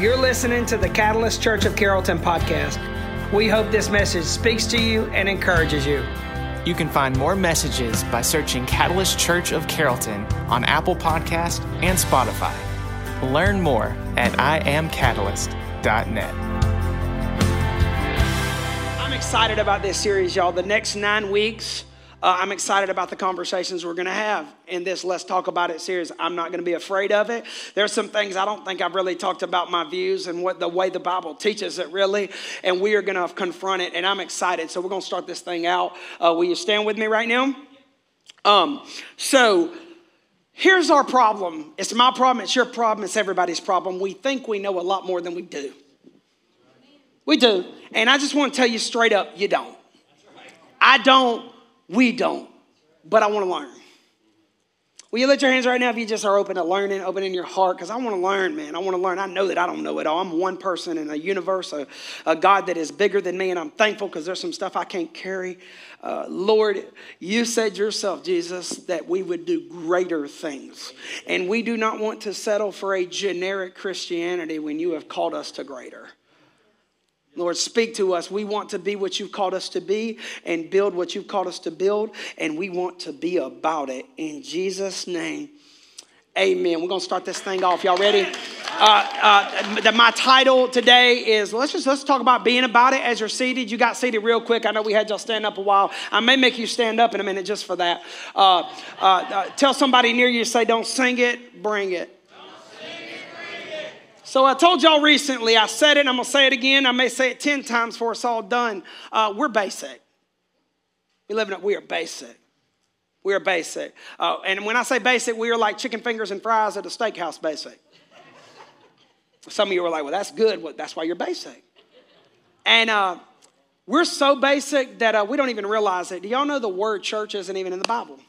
You're listening to the Catalyst Church of Carrollton podcast. We hope this message speaks to you and encourages you. You can find more messages by searching Catalyst Church of Carrollton on Apple Podcast and Spotify. Learn more at iamcatalyst.net. I'm excited about this series, y'all. The next nine weeks, uh, I'm excited about the conversations we're going to have in this Let's Talk About It series. I'm not going to be afraid of it. There's some things I don't think I've really talked about my views and what the way the Bible teaches it really, and we are going to confront it, and I'm excited. So we're going to start this thing out. Uh, will you stand with me right now? Um, so here's our problem. It's my problem. It's your problem. It's everybody's problem. We think we know a lot more than we do. We do. And I just want to tell you straight up, you don't. I don't we don't, but I want to learn. Will you lift your hands right now if you just are open to learning, open in your heart? Because I want to learn, man. I want to learn. I know that I don't know it all. I'm one person in a universe, a, a God that is bigger than me, and I'm thankful because there's some stuff I can't carry. Uh, Lord, you said yourself, Jesus, that we would do greater things. And we do not want to settle for a generic Christianity when you have called us to greater. Lord, speak to us. We want to be what you've called us to be and build what you've called us to build, and we want to be about it. In Jesus' name, amen. We're going to start this thing off. Y'all ready? Uh, uh, my title today is let's just let's talk about being about it as you're seated. You got seated real quick. I know we had y'all stand up a while. I may make you stand up in a minute just for that. Uh, uh, uh tell somebody near you, say, don't sing it, bring it. So I told y'all recently, I said it, I'm gonna say it again. I may say it 10 times before it's all done. Uh, we're basic. We live in it, we are basic. We are basic. Uh, and when I say basic, we are like chicken fingers and fries at a steakhouse basic. Some of you are like, well, that's good. Well, that's why you're basic. And uh, we're so basic that uh, we don't even realize it. Do y'all know the word church isn't even in the Bible?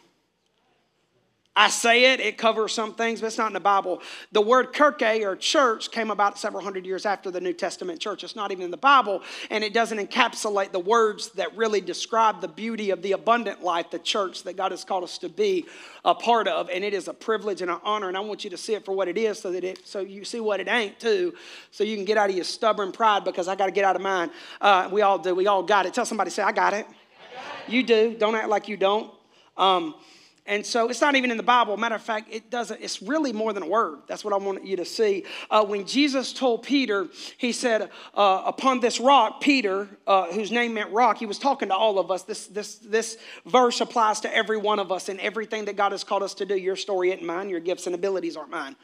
I say it, it covers some things, but it's not in the Bible. The word kirke or church came about several hundred years after the New Testament church. It's not even in the Bible, and it doesn't encapsulate the words that really describe the beauty of the abundant life, the church that God has called us to be a part of. And it is a privilege and an honor, and I want you to see it for what it is so that it so you see what it ain't too, so you can get out of your stubborn pride because I got to get out of mine. Uh, we all do. We all got it. Tell somebody, say, I got it. I got it. You do. Don't act like you don't. Um, and so it's not even in the Bible. Matter of fact, it doesn't, it's really more than a word. That's what I want you to see. Uh, when Jesus told Peter, he said, uh, Upon this rock, Peter, uh, whose name meant rock, he was talking to all of us. This, this, this verse applies to every one of us and everything that God has called us to do. Your story isn't mine, your gifts and abilities aren't mine.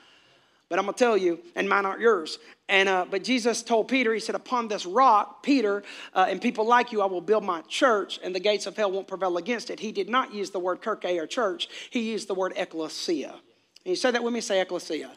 But I'm gonna tell you, and mine aren't yours. And uh, but Jesus told Peter, He said, "Upon this rock, Peter, uh, and people like you, I will build my church, and the gates of hell won't prevail against it." He did not use the word kirke or church. He used the word ecclesia. And you say that with me. Say ecclesia.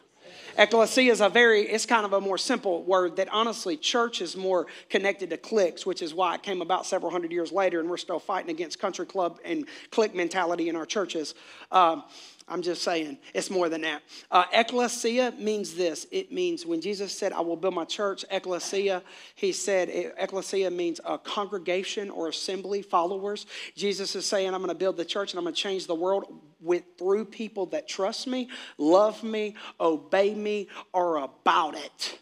Ecclesia is a very, it's kind of a more simple word that honestly, church is more connected to cliques, which is why it came about several hundred years later, and we're still fighting against country club and clique mentality in our churches. Um, I'm just saying, it's more than that. Uh, ecclesia means this. It means when Jesus said, I will build my church, ecclesia, he said, ecclesia means a congregation or assembly, followers. Jesus is saying, I'm going to build the church and I'm going to change the world with through people that trust me, love me, obey me, are about it.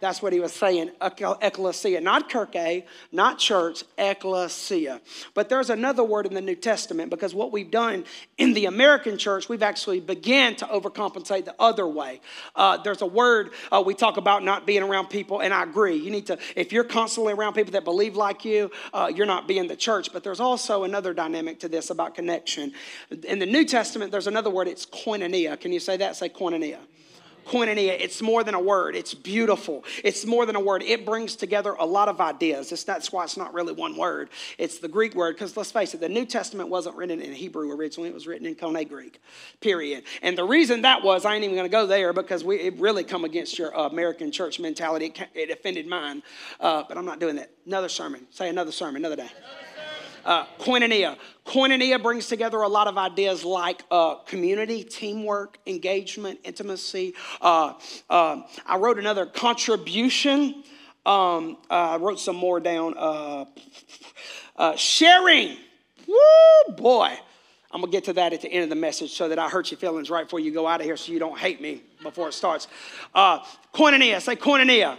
That's what he was saying, ecclesia. Not kirke, not church, ecclesia. But there's another word in the New Testament because what we've done in the American church, we've actually began to overcompensate the other way. Uh, there's a word uh, we talk about not being around people, and I agree. You need to, if you're constantly around people that believe like you, uh, you're not being the church. But there's also another dynamic to this about connection. In the New Testament, there's another word, it's koinonia. Can you say that? Say koinonia koinonia. It's more than a word. It's beautiful. It's more than a word. It brings together a lot of ideas. It's, that's why it's not really one word. It's the Greek word, because let's face it, the New Testament wasn't written in Hebrew originally. It was written in Koine Greek, period. And the reason that was, I ain't even going to go there because we, it really come against your uh, American church mentality. It, it offended mine, uh, but I'm not doing that. Another sermon. Say another sermon, another day. Uh, koinonia. Koinonia brings together a lot of ideas like uh, community, teamwork, engagement, intimacy. Uh, uh I wrote another contribution. Um, uh, I wrote some more down. Uh, sharing. Woo, boy. I'm gonna get to that at the end of the message so that I hurt your feelings right before you go out of here so you don't hate me before it starts. Uh, koinonia, say koinonia.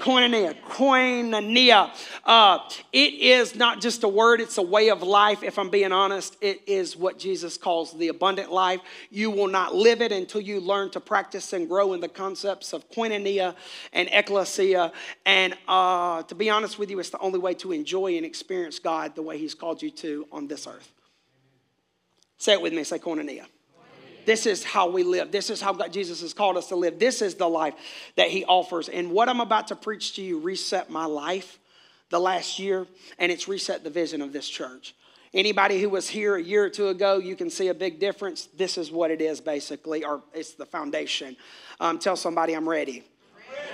Koinonia, koinonia. Uh, it is not just a word, it's a way of life. If I'm being honest, it is what Jesus calls the abundant life. You will not live it until you learn to practice and grow in the concepts of koinonia and ecclesia. And uh, to be honest with you, it's the only way to enjoy and experience God the way He's called you to on this earth. Say it with me, say koinonia. This is how we live. This is how God, Jesus has called us to live. This is the life that He offers. And what I'm about to preach to you reset my life the last year, and it's reset the vision of this church. Anybody who was here a year or two ago, you can see a big difference. This is what it is, basically, or it's the foundation. Um, tell somebody I'm ready.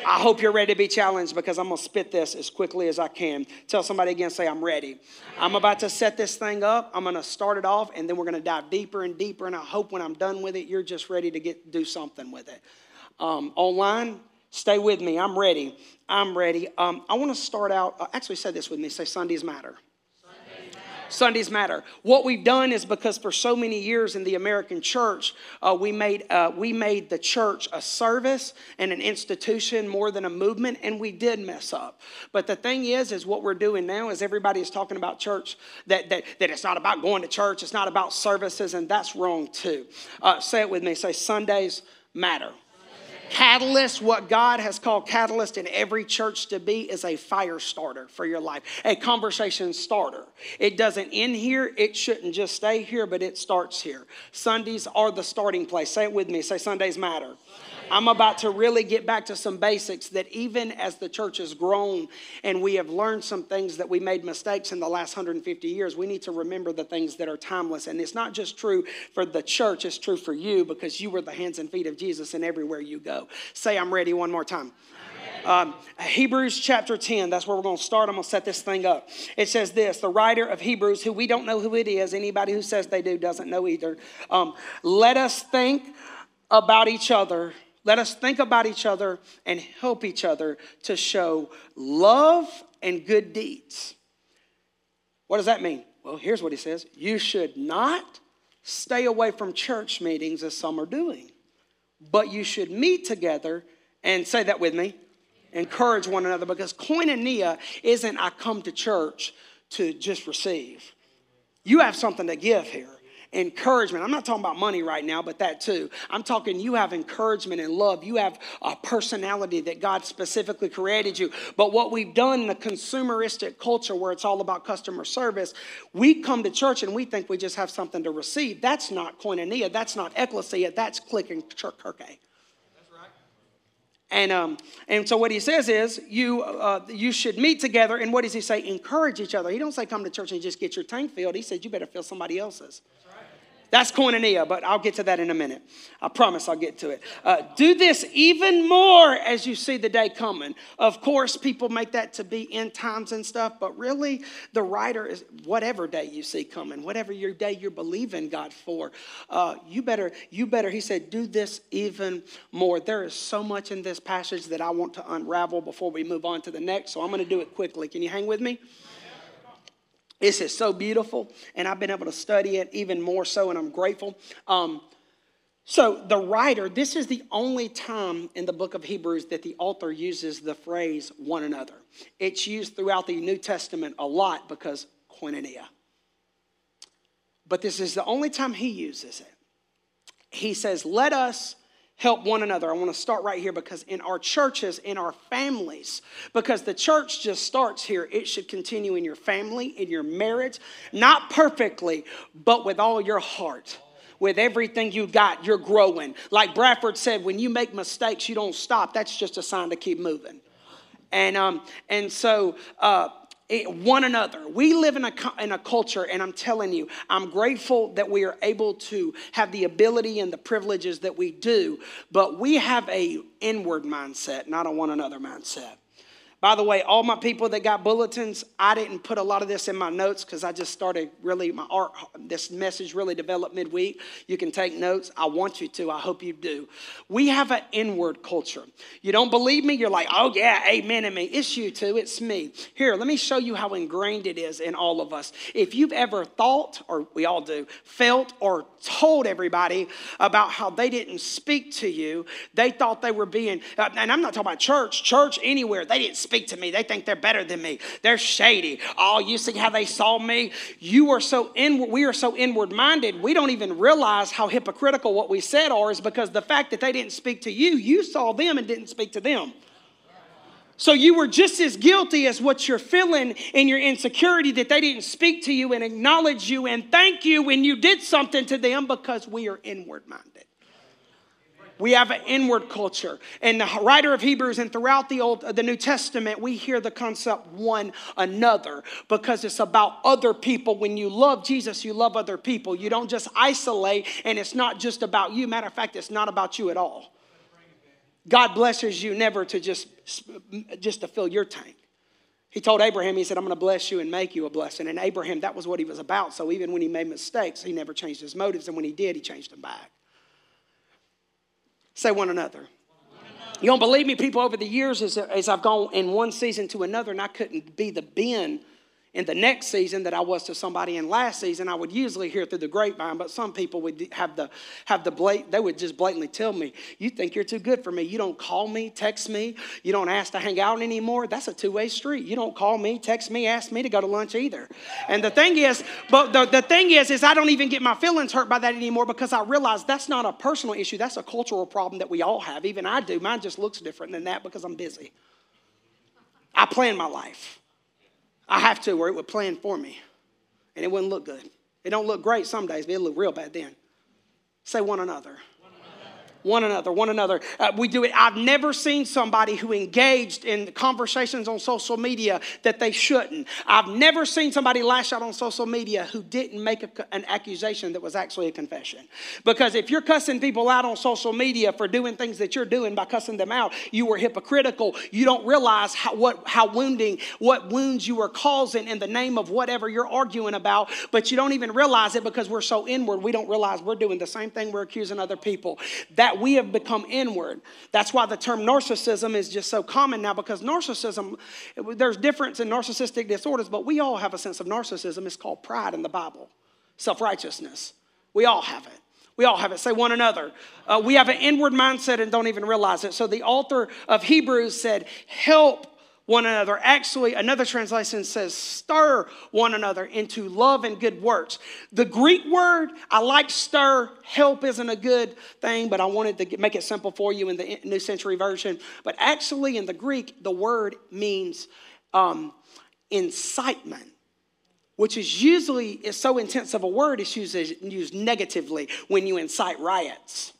I hope you're ready to be challenged because I'm going to spit this as quickly as I can. Tell somebody again, say, I'm ready. I'm about to set this thing up. I'm going to start it off, and then we're going to dive deeper and deeper. And I hope when I'm done with it, you're just ready to get do something with it. Um, online, stay with me. I'm ready. I'm ready. Um, I want to start out. Uh, actually, say this with me. Say, Sundays matter. Sundays matter. What we've done is because for so many years in the American church, uh, we made uh, we made the church a service and an institution more than a movement, and we did mess up. But the thing is, is what we're doing now is everybody is talking about church that that that it's not about going to church, it's not about services, and that's wrong too. Uh, say it with me. Say Sundays matter. Catalyst, what God has called catalyst in every church to be, is a fire starter for your life, a conversation starter. It doesn't end here, it shouldn't just stay here, but it starts here. Sundays are the starting place. Say it with me. Say Sundays matter. I'm about to really get back to some basics that even as the church has grown and we have learned some things that we made mistakes in the last 150 years, we need to remember the things that are timeless. And it's not just true for the church, it's true for you because you were the hands and feet of Jesus and everywhere you go. Say, I'm ready one more time. Um, Hebrews chapter 10, that's where we're going to start. I'm going to set this thing up. It says this The writer of Hebrews, who we don't know who it is, anybody who says they do doesn't know either. Um, let us think about each other let us think about each other and help each other to show love and good deeds. What does that mean? Well, here's what he says You should not stay away from church meetings as some are doing, but you should meet together and say that with me encourage one another because koinonia isn't I come to church to just receive. You have something to give here encouragement. I'm not talking about money right now, but that too. I'm talking you have encouragement and love. You have a personality that God specifically created you. But what we've done in a consumeristic culture where it's all about customer service, we come to church and we think we just have something to receive. That's not koinonia. That's not ecclesia. That's clicking kirke. That's right. And, um, and so what he says is you, uh, you should meet together. And what does he say? Encourage each other. He don't say come to church and just get your tank filled. He said you better fill somebody else's. That's koinonia, but I'll get to that in a minute. I promise I'll get to it. Uh, do this even more as you see the day coming. Of course, people make that to be end times and stuff, but really, the writer is whatever day you see coming, whatever your day you're believing God for. Uh, you better, you better. He said, do this even more. There is so much in this passage that I want to unravel before we move on to the next, so I'm going to do it quickly. Can you hang with me? This is so beautiful, and I've been able to study it even more so, and I'm grateful. Um, so, the writer, this is the only time in the book of Hebrews that the author uses the phrase one another. It's used throughout the New Testament a lot because koinonia. But this is the only time he uses it. He says, Let us help one another. I want to start right here because in our churches, in our families, because the church just starts here, it should continue in your family, in your marriage, not perfectly, but with all your heart. With everything you got, you're growing. Like Bradford said, when you make mistakes, you don't stop. That's just a sign to keep moving. And um, and so uh, Eh, one another. We live in a, in a culture, and I'm telling you, I'm grateful that we are able to have the ability and the privileges that we do, but we have a inward mindset, not a one another mindset. By the way, all my people that got bulletins, I didn't put a lot of this in my notes because I just started really, my art, this message really developed midweek. You can take notes. I want you to. I hope you do. We have an inward culture. You don't believe me? You're like, oh, yeah, amen to me. It's you too. It's me. Here, let me show you how ingrained it is in all of us. If you've ever thought, or we all do, felt or told everybody about how they didn't speak to you, they thought they were being, and I'm not talking about church, church anywhere, they didn't speak to me. They think they're better than me. They're shady. Oh, you see how they saw me? You are so inward, we are so inward minded, we don't even realize how hypocritical what we said are is because the fact that they didn't speak to you, you saw them and didn't speak to them. So you were just as guilty as what you're feeling in your insecurity that they didn't speak to you and acknowledge you and thank you when you did something to them because we are inward minded. We have an inward culture. And the writer of Hebrews and throughout the Old the New Testament, we hear the concept one another because it's about other people. When you love Jesus, you love other people. You don't just isolate, and it's not just about you. Matter of fact, it's not about you at all. God blesses you never to just, just to fill your tank. He told Abraham, he said, I'm going to bless you and make you a blessing. And Abraham, that was what he was about. So even when he made mistakes, he never changed his motives. And when he did, he changed them back. Say one another. You don't believe me? People over the years, as, as I've gone in one season to another, and I couldn't be the Ben in the next season that I was to somebody in last season, I would usually hear through the grapevine, but some people would have the have the they would just blatantly tell me, "You think you're too good for me. You don't call me, text me, you don't ask to hang out anymore. That's a two-way street. You don't call me, text me, ask me to go to lunch either." And the thing is, but the, the thing is, is I don't even get my feelings hurt by that anymore because I realize that's not a personal issue. That's a cultural problem that we all have. Even I do. Mine just looks different than that because I'm busy. I plan my life. I have to, or it would plan for me. And it wouldn't look good. It don't look great some days, but it look real bad then. Say one another one another, one another. Uh, we do it. I've never seen somebody who engaged in conversations on social media that they shouldn't. I've never seen somebody lash out on social media who didn't make a, an accusation that was actually a confession. Because if you're cussing people out on social media for doing things that you're doing by cussing them out, you were hypocritical. You don't realize how, what, how wounding, what wounds you are causing in the name of whatever you're arguing about, but you don't even realize it because we're so inward, we don't realize we're doing the same thing we're accusing other people. That we have become inward. That's why the term narcissism is just so common now because narcissism, there's difference in narcissistic disorders, but we all have a sense of narcissism. It's called pride in the Bible, self righteousness. We all have it. We all have it. Say one another. Uh, we have an inward mindset and don't even realize it. So the author of Hebrews said, Help one another. Actually, another translation says, stir one another into love and good works. The Greek word, I like stir. Help isn't a good thing, but I wanted to make it simple for you in the New Century Version. But actually, in the Greek, the word means um, incitement which is usually is so intense of a word it's used, used negatively when you incite riots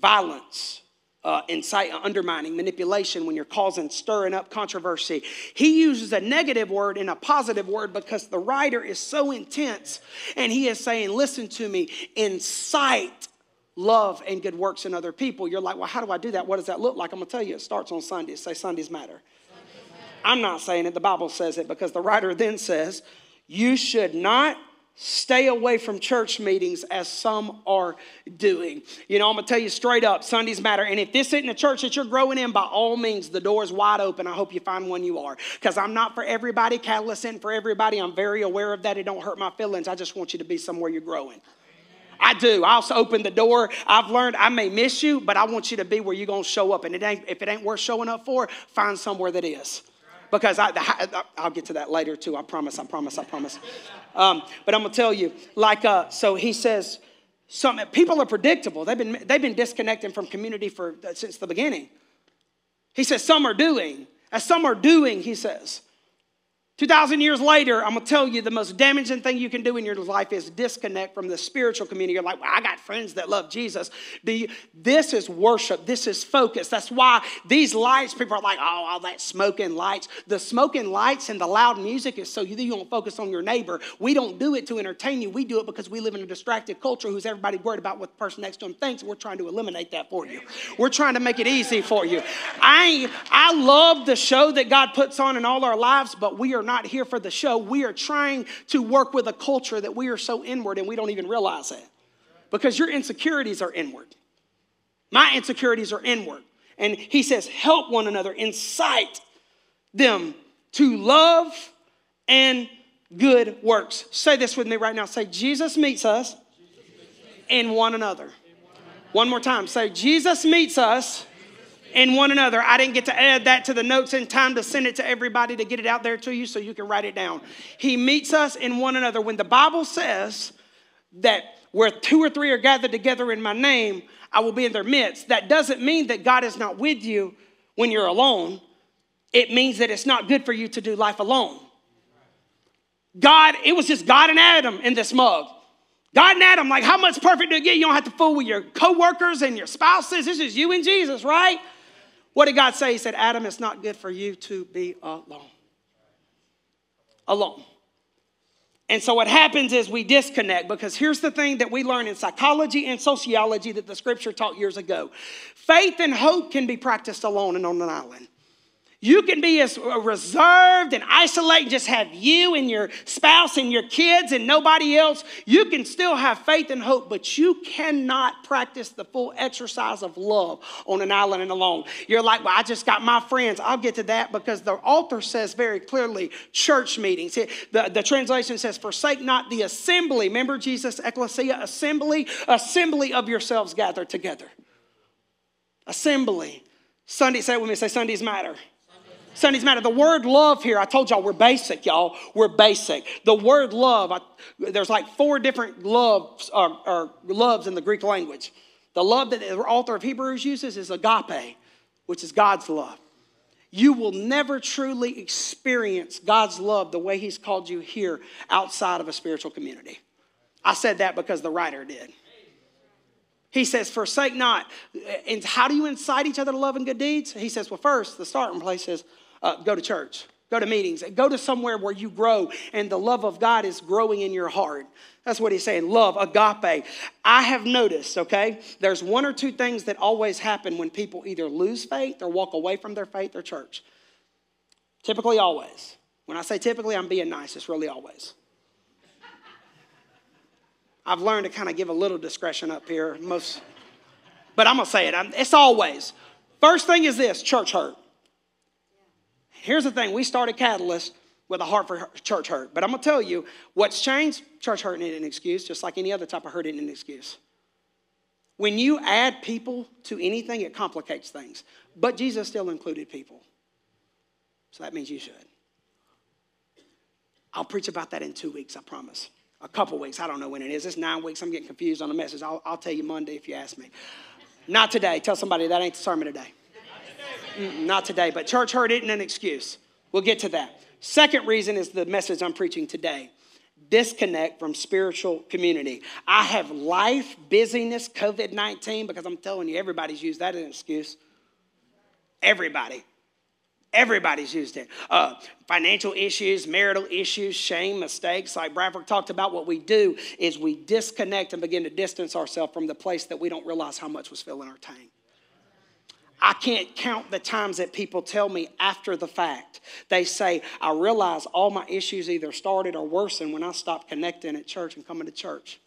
violence uh, incite, undermining, manipulation, when you're causing, stirring up controversy. He uses a negative word and a positive word because the writer is so intense and he is saying, Listen to me, incite love and good works in other people. You're like, Well, how do I do that? What does that look like? I'm gonna tell you, it starts on Sundays. Say, Sundays matter. Sundays matter. I'm not saying it, the Bible says it because the writer then says, You should not Stay away from church meetings as some are doing. You know, I'm gonna tell you straight up Sundays matter. And if this isn't a church that you're growing in, by all means, the door is wide open. I hope you find one you are. Because I'm not for everybody, Catalyst isn't for everybody. I'm very aware of that. It don't hurt my feelings. I just want you to be somewhere you're growing. I do. I also open the door. I've learned I may miss you, but I want you to be where you're gonna show up. And it ain't if it ain't worth showing up for, find somewhere that is because I, I'll get to that later too. I promise, I promise, I promise. Um, but I'm gonna tell you, like, uh, so he says, some people are predictable. They've been they've been disconnecting from community for uh, since the beginning. He says some are doing, as some are doing, he says, 2,000 years later, I'm gonna tell you the most damaging thing you can do in your life is disconnect from the spiritual community. You're like, well, I got friends that love Jesus. You, this is worship, this is focus. That's why these lights, people are like, oh, all that smoking lights. The smoking lights and the loud music is so you, you don't focus on your neighbor. We don't do it to entertain you, we do it because we live in a distracted culture who's everybody worried about what the person next to them thinks. We're trying to eliminate that for you. We're trying to make it easy for you. I, I love the show that God puts on in all our lives, but we are not here for the show. We are trying to work with a culture that we are so inward and we don't even realize it. Because your insecurities are inward. My insecurities are inward. And he says, help one another, incite them to love and good works. Say this with me right now. Say, Jesus meets us in one another. One more time. Say, Jesus meets us in one another. I didn't get to add that to the notes in time to send it to everybody to get it out there to you so you can write it down. He meets us in one another. When the Bible says that where two or three are gathered together in my name, I will be in their midst, that doesn't mean that God is not with you when you're alone. It means that it's not good for you to do life alone. God, it was just God and Adam in this mug. God and Adam, like, how much perfect do you get? You don't have to fool with your coworkers and your spouses. This is you and Jesus, right? What did God say? He said, Adam, it's not good for you to be alone. Alone. And so what happens is we disconnect because here's the thing that we learn in psychology and sociology that the scripture taught years ago faith and hope can be practiced alone and on an island. You can be as reserved and isolated, just have you and your spouse and your kids and nobody else. You can still have faith and hope, but you cannot practice the full exercise of love on an island and alone. You're like, well, I just got my friends. I'll get to that because the author says very clearly church meetings. The, the translation says, forsake not the assembly. Remember Jesus, ecclesia, assembly, assembly of yourselves gathered together. Assembly. Sunday, say it with me, say Sundays matter. Sundays matter. The word love here, I told y'all, we're basic, y'all. We're basic. The word love, I, there's like four different loves or, or loves in the Greek language. The love that the author of Hebrews uses is agape, which is God's love. You will never truly experience God's love the way He's called you here outside of a spiritual community. I said that because the writer did. He says, Forsake not. And how do you incite each other to love and good deeds? He says, Well, first, the starting place is uh, go to church, go to meetings, go to somewhere where you grow and the love of God is growing in your heart. That's what he's saying love, agape. I have noticed, okay, there's one or two things that always happen when people either lose faith or walk away from their faith or church. Typically, always. When I say typically, I'm being nice, it's really always. I've learned to kind of give a little discretion up here, most, but I'm gonna say it. It's always. First thing is this church hurt. Here's the thing we started Catalyst with a heart for church hurt. But I'm going to tell you what's changed church hurt ain't an excuse, just like any other type of hurt ain't an excuse. When you add people to anything, it complicates things. But Jesus still included people. So that means you should. I'll preach about that in two weeks, I promise. A couple weeks. I don't know when it is. It's nine weeks. I'm getting confused on the message. I'll, I'll tell you Monday if you ask me. Not today. Tell somebody that ain't the sermon today. Mm, not today, but church hurt isn't an excuse. We'll get to that. Second reason is the message I'm preaching today disconnect from spiritual community. I have life, busyness, COVID 19, because I'm telling you, everybody's used that as an excuse. Everybody. Everybody's used it. Uh, financial issues, marital issues, shame, mistakes. Like Bradford talked about, what we do is we disconnect and begin to distance ourselves from the place that we don't realize how much was filling our tank. I can't count the times that people tell me after the fact. They say, I realize all my issues either started or worsened when I stopped connecting at church and coming to church.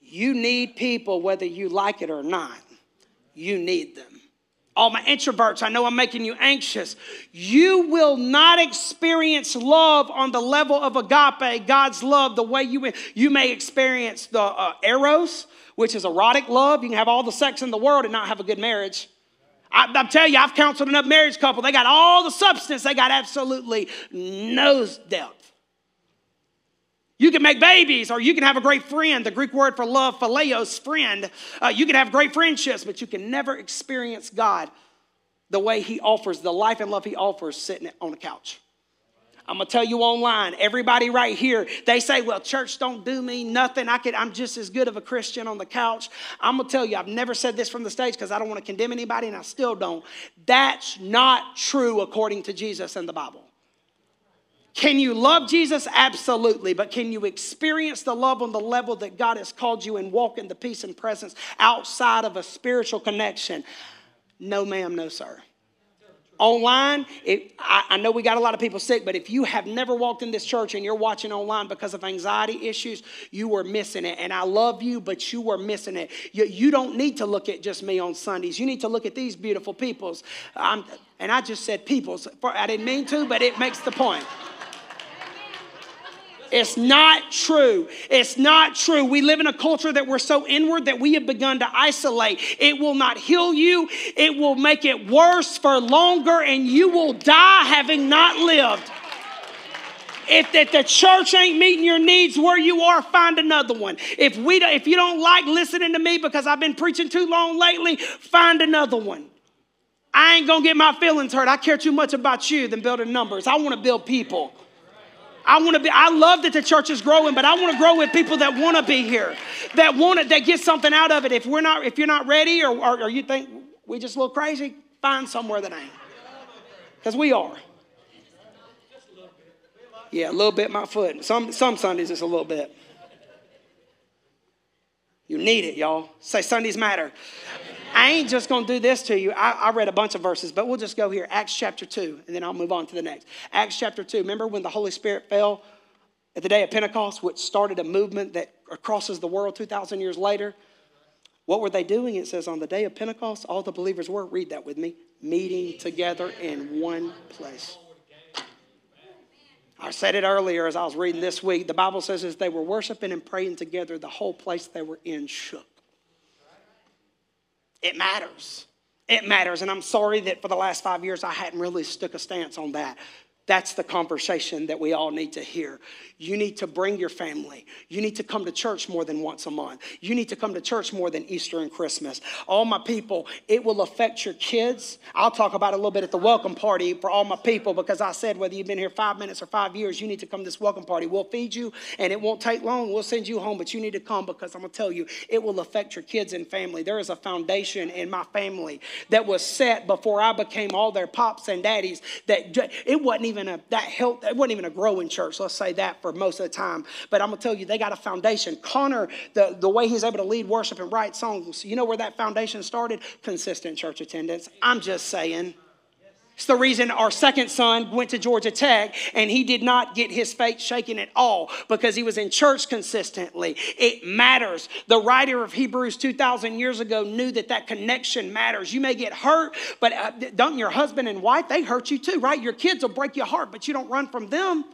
You need people whether you like it or not. You need them. All my introverts, I know I'm making you anxious. You will not experience love on the level of agape, God's love, the way you, you may experience the uh, eros, which is erotic love. You can have all the sex in the world and not have a good marriage. I, am telling you, I've counseled enough marriage couple. They got all the substance, they got absolutely no depth. You can make babies, or you can have a great friend. The Greek word for love, philaios, friend. Uh, you can have great friendships, but you can never experience God the way he offers, the life and love he offers sitting on the couch. I'm gonna tell you online, everybody right here, they say, well, church don't do me nothing. I could, I'm just as good of a Christian on the couch. I'm gonna tell you, I've never said this from the stage because I don't want to condemn anybody, and I still don't. That's not true according to Jesus and the Bible. Can you love Jesus? Absolutely. But can you experience the love on the level that God has called you and walk in the peace and presence outside of a spiritual connection? No, ma'am, no, sir. Online, it, I, I know we got a lot of people sick, but if you have never walked in this church and you're watching online because of anxiety issues, you are missing it. And I love you, but you are missing it. You, you don't need to look at just me on Sundays. You need to look at these beautiful peoples. I'm, and I just said peoples. I didn't mean to, but it makes the point. It's not true. It's not true. We live in a culture that we're so inward that we have begun to isolate. It will not heal you, it will make it worse for longer, and you will die having not lived. If, if the church ain't meeting your needs where you are, find another one. If, we, if you don't like listening to me because I've been preaching too long lately, find another one. I ain't gonna get my feelings hurt. I care too much about you than building numbers. I wanna build people. I want to be, I love that the church is growing, but I want to grow with people that want to be here, that want it, that get something out of it. If we're not, if you're not ready or, or, or you think we just a little crazy, find somewhere that ain't. Because we are. Yeah, a little bit my foot. Some, some Sundays it's a little bit. You need it, y'all. Say Sundays matter. I ain't just going to do this to you. I, I, read a bunch of verses, but we'll just go here. Acts chapter 2, and then I'll move on to the next. Acts chapter 2. Remember when the Holy Spirit fell at the day of Pentecost, which started a movement that crosses the world 2,000 years later? What were they doing? It says on the day of Pentecost, all the believers were, read that with me, meeting together in one place. I said it earlier as I was reading this week. The Bible says as they were worshiping and praying together, the whole place they were in shook. It matters. It matters. And I'm sorry that for the last five years I hadn't really stuck a stance on that. That's the conversation that we all need to hear. You need to bring your family. You need to come to church more than once a month. You need to come to church more than Easter and Christmas. All my people, it will affect your kids. I'll talk about it a little bit at the welcome party for all my people because I said whether you've been here five minutes or five years, you need to come to this welcome party. We'll feed you and it won't take long. We'll send you home, but you need to come because I'm going to tell you, it will affect your kids and family. There is a foundation in my family that was set before I became all their pops and daddies that it wasn't even even a that help it wasn't even a growing church let's say that for most of the time. But i'm gonna tell you they got a foundation. Connor the, the way he's able to lead worship and write songs you know where that foundation started? Consistent church attendance. I'm just saying it's the reason our second son went to Georgia Tech and he did not get his faith shaken at all because he was in church consistently. It matters. The writer of Hebrews 2,000 years ago knew that that connection matters. You may get hurt, but uh, don't your husband and wife, they hurt you too, right? Your kids will break your heart, but you don't run from them.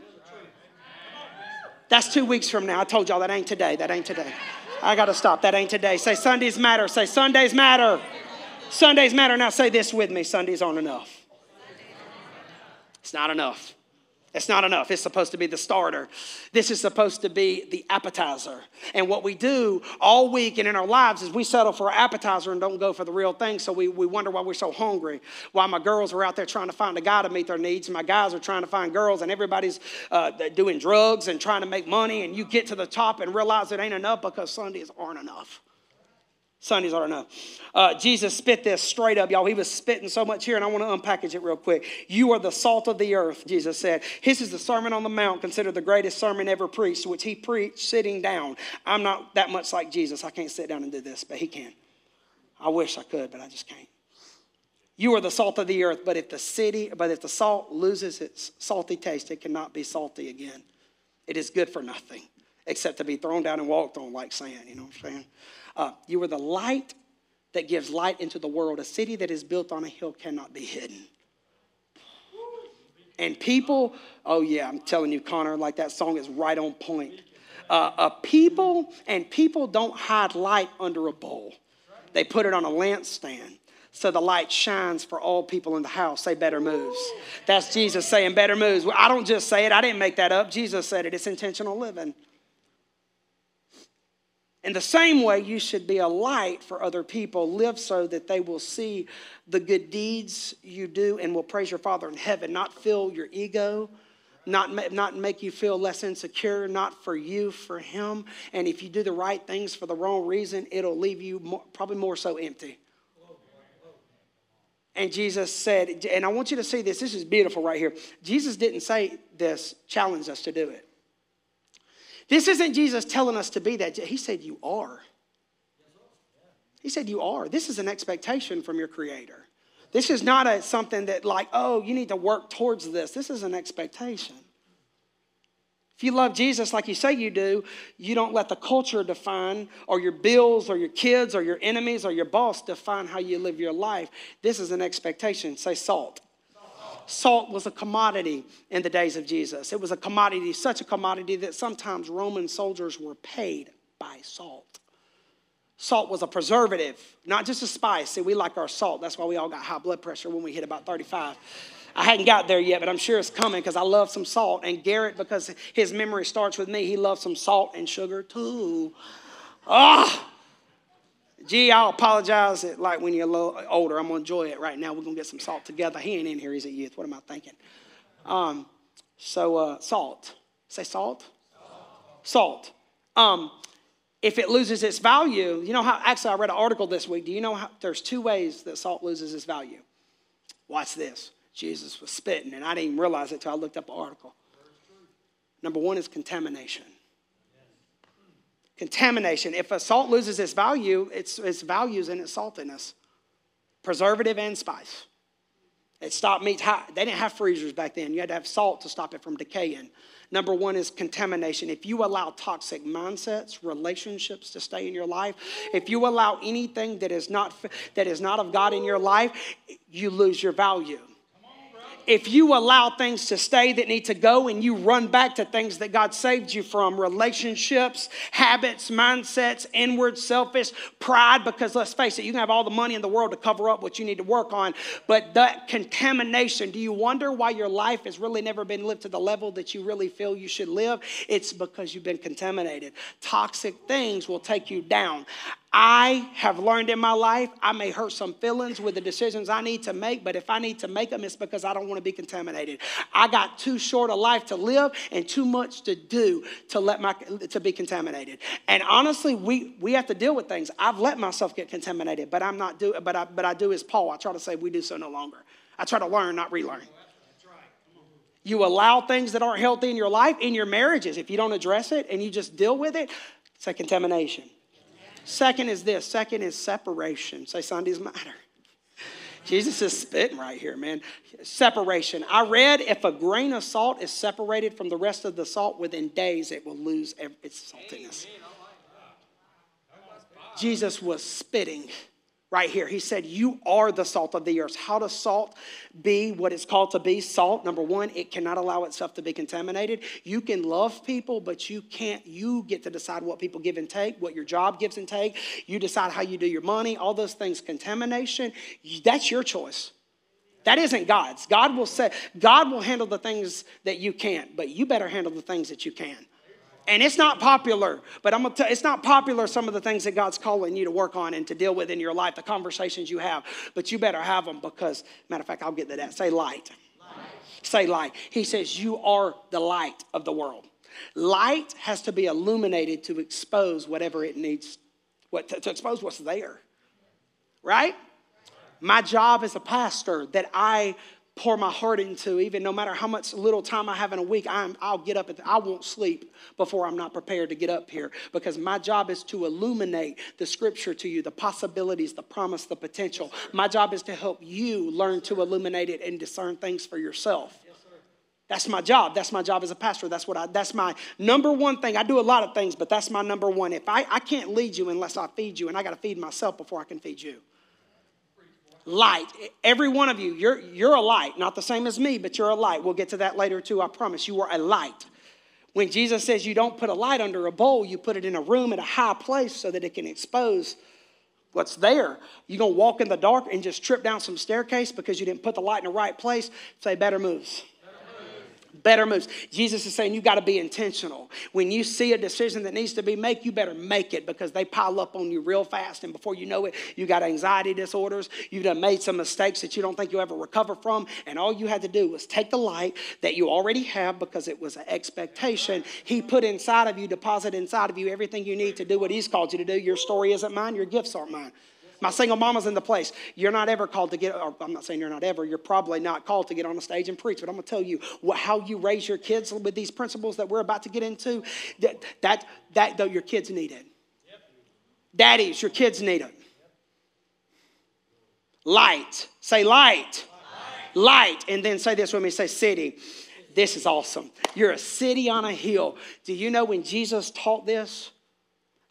That's two weeks from now. I told y'all that ain't today. That ain't today. I got to stop. That ain't today. Say Sundays matter. Say Sundays matter. Sundays matter. Now say this with me Sundays aren't enough. It's not enough. It's not enough. It's supposed to be the starter. This is supposed to be the appetizer. And what we do all week and in our lives is we settle for an appetizer and don't go for the real thing. So we, we wonder why we're so hungry. Why my girls are out there trying to find a guy to meet their needs. My guys are trying to find girls, and everybody's uh, doing drugs and trying to make money. And you get to the top and realize it ain't enough because Sundays aren't enough. Sundays are enough. Uh, Jesus spit this straight up, y'all. He was spitting so much here, and I want to unpackage it real quick. You are the salt of the earth, Jesus said. His is the Sermon on the Mount, considered the greatest sermon ever preached, which he preached sitting down. I'm not that much like Jesus. I can't sit down and do this, but he can. I wish I could, but I just can't. You are the salt of the earth, but if the city, but if the salt loses its salty taste, it cannot be salty again. It is good for nothing except to be thrown down and walked on like sand. You know what I'm saying? Uh, you are the light that gives light into the world. A city that is built on a hill cannot be hidden. And people, oh yeah, I'm telling you, Connor, like that song is right on point. Uh, a people and people don't hide light under a bowl. They put it on a lampstand so the light shines for all people in the house. Say better moves. That's Jesus saying better moves. I don't just say it, I didn't make that up. Jesus said it. It's intentional living. In the same way, you should be a light for other people. Live so that they will see the good deeds you do and will praise your Father in heaven, not fill your ego, not, not make you feel less insecure, not for you, for Him. And if you do the right things for the wrong reason, it'll leave you more, probably more so empty. And Jesus said, and I want you to see this, this is beautiful right here. Jesus didn't say this, challenge us to do it. This isn't Jesus telling us to be that. He said, You are. He said, You are. This is an expectation from your Creator. This is not a, something that, like, oh, you need to work towards this. This is an expectation. If you love Jesus like you say you do, you don't let the culture define, or your bills, or your kids, or your enemies, or your boss define how you live your life. This is an expectation. Say salt. Salt was a commodity in the days of Jesus. It was a commodity, such a commodity that sometimes Roman soldiers were paid by salt. Salt was a preservative, not just a spice. See, we like our salt. That's why we all got high blood pressure when we hit about 35. I hadn't got there yet, but I'm sure it's coming because I love some salt. And Garrett, because his memory starts with me, he loves some salt and sugar too. Ah! Gee, I'll apologize. Like when you're a little older, I'm going to enjoy it right now. We're going to get some salt together. He ain't in here. He's a youth. What am I thinking? Um, so, uh, salt. Say salt. Salt. salt. Um, if it loses its value, you know how, actually, I read an article this week. Do you know how, there's two ways that salt loses its value? Watch this. Jesus was spitting, and I didn't even realize it until I looked up the article. Number one is contamination. Contamination. If a salt loses its value, its, its values in its saltiness, preservative and spice. It stopped meat. They didn't have freezers back then. You had to have salt to stop it from decaying. Number one is contamination. If you allow toxic mindsets, relationships to stay in your life, if you allow anything that is not that is not of God in your life, you lose your value if you allow things to stay that need to go and you run back to things that God saved you from relationships, habits, mindsets, inward, selfish, pride, because let's face it, you can have all the money in the world to cover up what you need to work on, but that contamination, do you wonder why your life has really never been lived to the level that you really feel you should live? It's because you've been contaminated. Toxic things will take you down. I have learned in my life I may hurt some feelings with the decisions I need to make, but if I need to make them, it's because I don't want to be contaminated. I got too short a life to live and too much to do to let my to be contaminated. And honestly, we we have to deal with things. I've let myself get contaminated, but I'm not do but I but I do as Paul. I try to say we do so no longer. I try to learn, not relearn. You allow things that aren't healthy in your life, in your marriages. If you don't address it and you just deal with it, it's a contamination. Second is this second is separation. Say, Sundays matter. Jesus is spitting right here, man. Separation. I read if a grain of salt is separated from the rest of the salt within days, it will lose its saltiness. Jesus was spitting right here. He said, You are the salt of the earth. How does salt be what it's called to be? Salt, number one, it cannot allow itself to be contaminated. You can love people, but you can't, you get to decide what people give and take, what your job gives and take. You decide how you do your money, all those things. Contamination, that's your choice. That isn't God's. God will say, God will handle the things that you can't, but you better handle the things that you can. And it's not popular, but I'm gonna tell it's not popular some of the things that God's calling you to work on and to deal with in your life, the conversations you have. But you better have them because, matter of fact, I'll get to that. Say light. light. Say light. He says, You are the light of the world. Light has to be illuminated to expose whatever it needs, what, to, to expose what's there. Right? My job as a pastor that I pour my heart into, even no matter how much little time I have in a week, I'm, I'll get up. And I won't sleep before I'm not prepared to get up here because my job is to illuminate the scripture to you, the possibilities, the promise, the potential. My job is to help you learn to illuminate it and discern things for yourself. That's my job. That's my job as a pastor. That's what I that's my number one thing. I do a lot of things, but that's my number one. If I, I can't lead you unless I feed you, and I gotta feed myself before I can feed you light. Every one of you, you're, you're a light. Not the same as me, but you're a light. We'll get to that later too, I promise. You are a light. When Jesus says you don't put a light under a bowl, you put it in a room at a high place so that it can expose what's there. You're going to walk in the dark and just trip down some staircase because you didn't put the light in the right place. Say, better moves. Better moves. Jesus is saying you got to be intentional. When you see a decision that needs to be made, you better make it because they pile up on you real fast. And before you know it, you got anxiety disorders. You've done made some mistakes that you don't think you'll ever recover from. And all you had to do was take the light that you already have because it was an expectation He put inside of you, deposit inside of you everything you need to do what He's called you to do. Your story isn't mine, your gifts aren't mine. My single mama's in the place. You're not ever called to get, I'm not saying you're not ever, you're probably not called to get on the stage and preach, but I'm going to tell you what, how you raise your kids with these principles that we're about to get into. That, that, that though, your kids need it. Yep. Daddies, your kids need it. Light. Say light. light. Light. And then say this with me say city. This is awesome. You're a city on a hill. Do you know when Jesus taught this?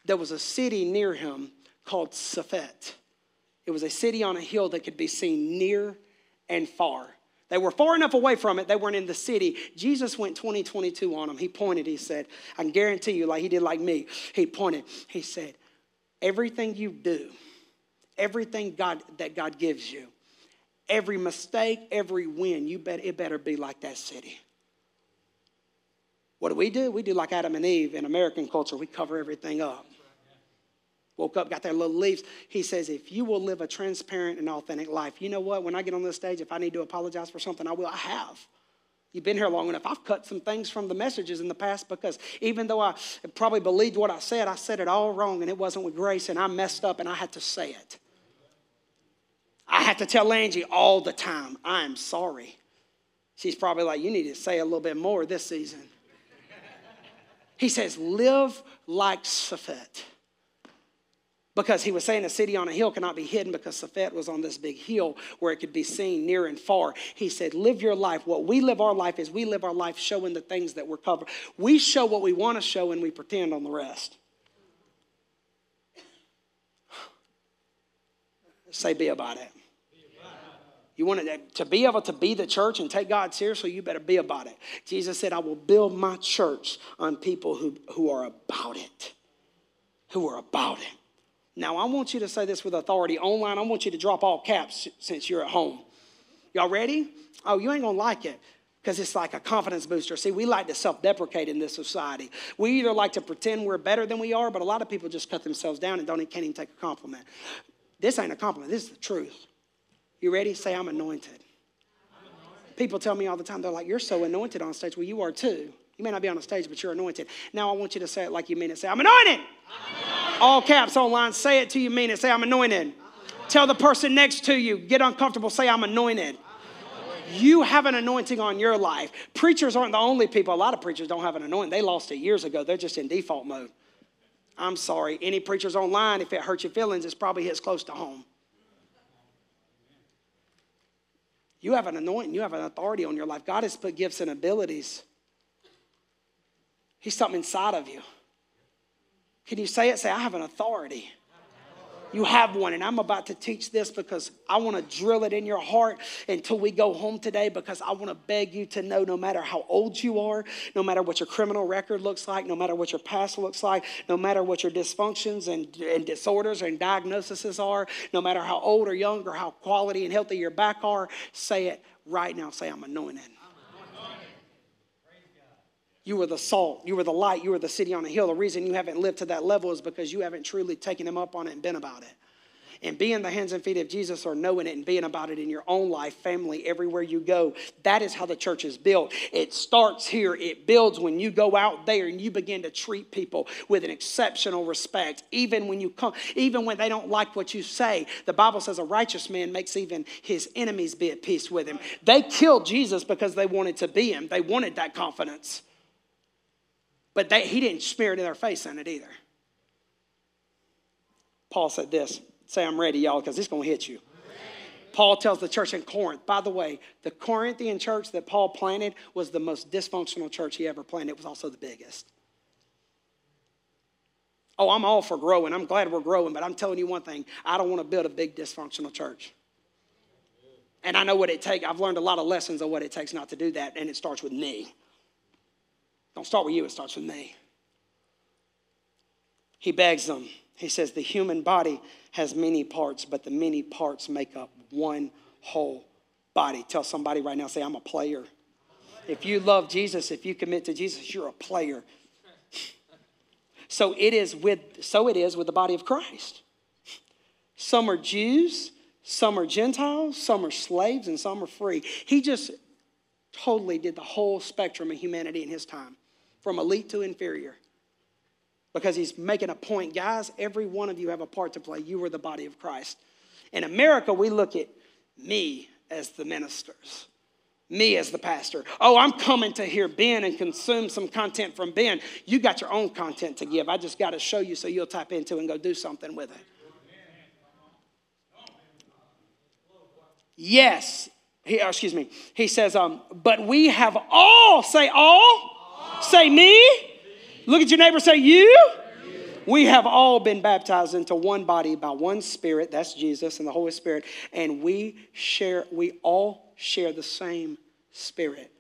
There was a city near him called Safed. It was a city on a hill that could be seen near and far. They were far enough away from it, they weren't in the city. Jesus went 2022 on them. He pointed, he said, I can guarantee you, like he did like me, he pointed, he said, Everything you do, everything God that God gives you, every mistake, every win, you bet it better be like that city. What do we do? We do like Adam and Eve in American culture, we cover everything up woke up, got their little leaves. He says, if you will live a transparent and authentic life, you know what? When I get on this stage, if I need to apologize for something, I will. I have. You've been here long enough. I've cut some things from the messages in the past because even though I probably believed what I said, I said it all wrong and it wasn't with grace and I messed up and I had to say it. I had to tell Angie all the time, I'm sorry. She's probably like, you need to say a little bit more this season. He says, live like Safed because he was saying a city on a hill cannot be hidden because Safed was on this big hill where it could be seen near and far. He said, Live your life. What we live our life is we live our life showing the things that we're covered. We show what we want to show and we pretend on the rest. Say, be about it. You want uh, to be able to be the church and take God seriously, you better be about it. Jesus said, I will build my church on people who, who are about it. Who are about it. Now, I want you to say this with authority online. I want you to drop all caps since you're at home. Y'all ready? Oh, you ain't gonna like it because it's like a confidence booster. See, we like to self deprecate in this society. We either like to pretend we're better than we are, but a lot of people just cut themselves down and don't, can't even take a compliment. This ain't a compliment, this is the truth. You ready? Say, I'm anointed. People tell me all the time, they're like, You're so anointed on stage. Well, you are too. You may not be on the stage, but you're anointed. Now I want you to say it like you mean it. Say, I'm anointed. I'm anointed. All caps online. Say it to you mean it. Say, I'm anointed. I'm anointed. Tell the person next to you, get uncomfortable, say, I'm anointed. You have an anointing on your life. Preachers aren't the only people. A lot of preachers don't have an anointing. They lost it years ago. They're just in default mode. I'm sorry. Any preachers online, if it hurts your feelings, it's probably hits close to home. You have an anointing, you have an authority on your life. God has put gifts and abilities. He's something inside of you. Can you say it? Say, I have an authority. You have one, and I'm about to teach this because I want to drill it in your heart until we go home today. Because I want to beg you to know no matter how old you are, no matter what your criminal record looks like, no matter what your past looks like, no matter what your dysfunctions and, and disorders and diagnoses are, no matter how old or young or how quality and healthy your back are, say it right now. Say, I'm anointed. You were the salt. You were the light. You were the city on the hill. The reason you haven't lived to that level is because you haven't truly taken him up on it and been about it. And being the hands and feet of Jesus or knowing it and being about it in your own life, family, everywhere you go, that is how the church is built. It starts here, it builds when you go out there and you begin to treat people with an exceptional respect, even when you come, even when they don't like what you say. The Bible says a righteous man makes even his enemies be at peace with him. They killed Jesus because they wanted to be him, they wanted that confidence. But they, he didn't smear it in their face on it either. Paul said this say, I'm ready, y'all, because it's going to hit you. Paul tells the church in Corinth, by the way, the Corinthian church that Paul planted was the most dysfunctional church he ever planted. It was also the biggest. Oh, I'm all for growing. I'm glad we're growing, but I'm telling you one thing I don't want to build a big dysfunctional church. And I know what it takes. I've learned a lot of lessons of what it takes not to do that, and it starts with me. Don't start with you, it starts with me. He begs them. He says, The human body has many parts, but the many parts make up one whole body. Tell somebody right now, say, I'm a player. If you love Jesus, if you commit to Jesus, you're a player. So it is with so it is with the body of Christ. Some are Jews, some are Gentiles, some are slaves, and some are free. He just totally did the whole spectrum of humanity in his time, from elite to inferior. Because he's making a point, guys, every one of you have a part to play. You are the body of Christ. In America, we look at me as the ministers me as the pastor. Oh, I'm coming to hear Ben and consume some content from Ben. You got your own content to give. I just got to show you so you'll tap into and go do something with it. Yes. He, oh, excuse me. He says, um, but we have all, say all, all. Say me. Look at your neighbor, say you. We have all been baptized into one body by one spirit, that's Jesus and the Holy Spirit, and we share, we all share the same spirit.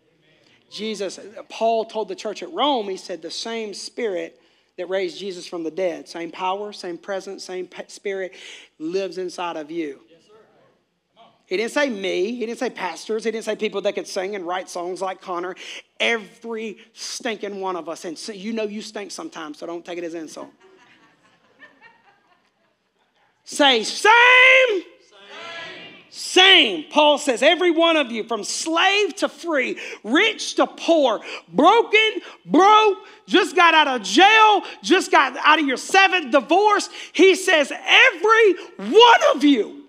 Jesus, Paul told the church at Rome, he said, the same spirit that raised Jesus from the dead, same power, same presence, same spirit lives inside of you. He didn't say me. He didn't say pastors. He didn't say people that could sing and write songs like Connor. Every stinking one of us. And so you know you stink sometimes, so don't take it as insult. say, same same. Paul says, every one of you, from slave to free, rich to poor, broken, broke, just got out of jail, just got out of your seventh divorce. He says, every one of you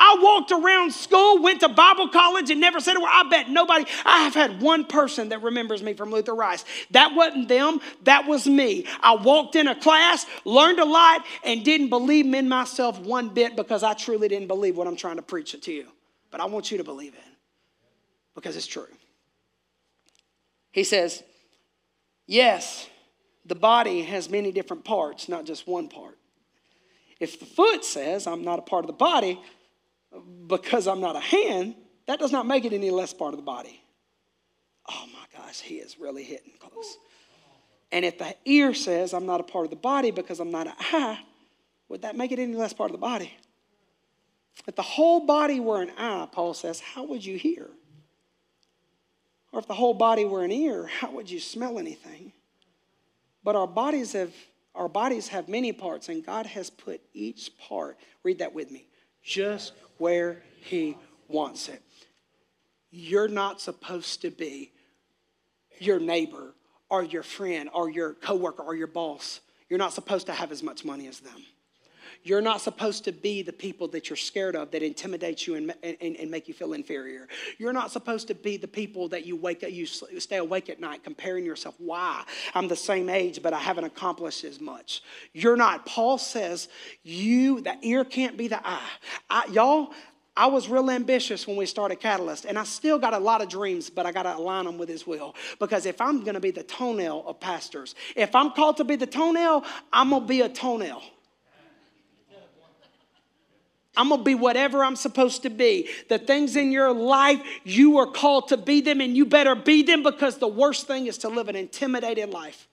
I walked around school, went to Bible college, and never said a word. I bet nobody, I have had one person that remembers me from Luther Rice. That wasn't them, that was me. I walked in a class, learned a lot, and didn't believe in myself one bit because I truly didn't believe what I'm trying to preach it to you. But I want you to believe it because it's true. He says, Yes, the body has many different parts, not just one part. If the foot says, I'm not a part of the body, because I'm not a hand, that does not make it any less part of the body. Oh my gosh, he is really hitting close. And if the ear says, I'm not a part of the body because I'm not an eye, would that make it any less part of the body? If the whole body were an eye, Paul says, how would you hear? Or if the whole body were an ear, how would you smell anything? But our bodies have our bodies have many parts, and God has put each part, read that with me, just where He wants it. You're not supposed to be your neighbor or your friend or your coworker or your boss. You're not supposed to have as much money as them. You're not supposed to be the people that you're scared of that intimidate you and, and, and make you feel inferior. You're not supposed to be the people that you wake up, you stay awake at night comparing yourself. Why? I'm the same age, but I haven't accomplished as much. You're not. Paul says you, the ear can't be the eye. I, y'all, I was real ambitious when we started Catalyst, and I still got a lot of dreams, but I got to align them with His will. Because if I'm going to be the toenail of pastors, if I'm called to be the toenail, I'm going to be a toenail. I'm going to be whatever I'm supposed to be. The things in your life, you are called to be them, and you better be them because the worst thing is to live an intimidated life.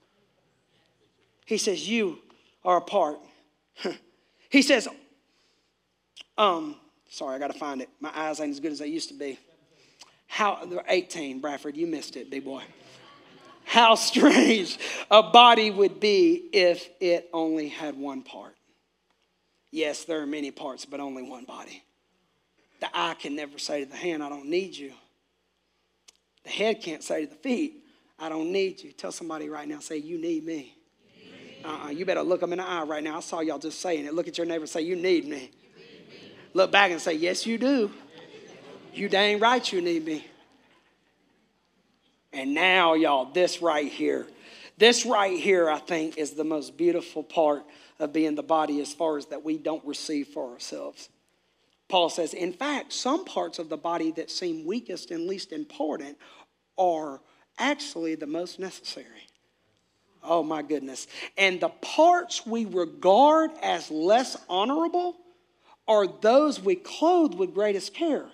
He says, You are a part. he says, um, sorry, I got to find it. My eyes ain't as good as they used to be. How, 18, Bradford, you missed it, big boy. How strange a body would be if it only had one part. Yes, there are many parts, but only one body. The eye can never say to the hand, I don't need you. The head can't say to the feet, I don't need you. Tell somebody right now, say, You need me. Uh-uh, you better look them in the eye right now. I saw y'all just saying it. Look at your neighbor and say, You need me. Look back and say, Yes, you do. You dang right you need me. And now, y'all, this right here. This right here, I think, is the most beautiful part of being the body as far as that we don't receive for ourselves. Paul says, in fact, some parts of the body that seem weakest and least important are actually the most necessary. Oh my goodness. And the parts we regard as less honorable are those we clothe with greatest care.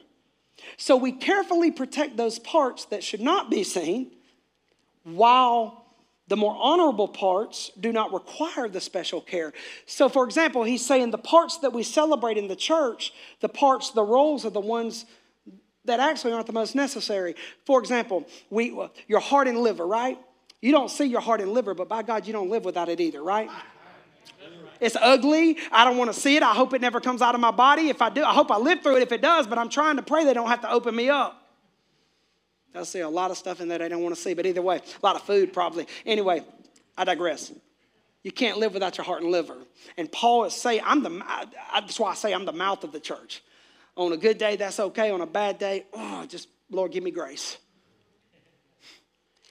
So we carefully protect those parts that should not be seen while the more honorable parts do not require the special care. So, for example, he's saying the parts that we celebrate in the church, the parts, the roles are the ones that actually aren't the most necessary. For example, we, uh, your heart and liver, right? You don't see your heart and liver, but by God, you don't live without it either, right? It's ugly. I don't want to see it. I hope it never comes out of my body. If I do, I hope I live through it if it does, but I'm trying to pray they don't have to open me up. They'll see a lot of stuff in there I don't want to see, but either way, a lot of food probably. Anyway, I digress. You can't live without your heart and liver. And Paul is saying, I'm the, I, that's why I say I'm the mouth of the church. On a good day, that's okay. On a bad day, oh, just, Lord, give me grace.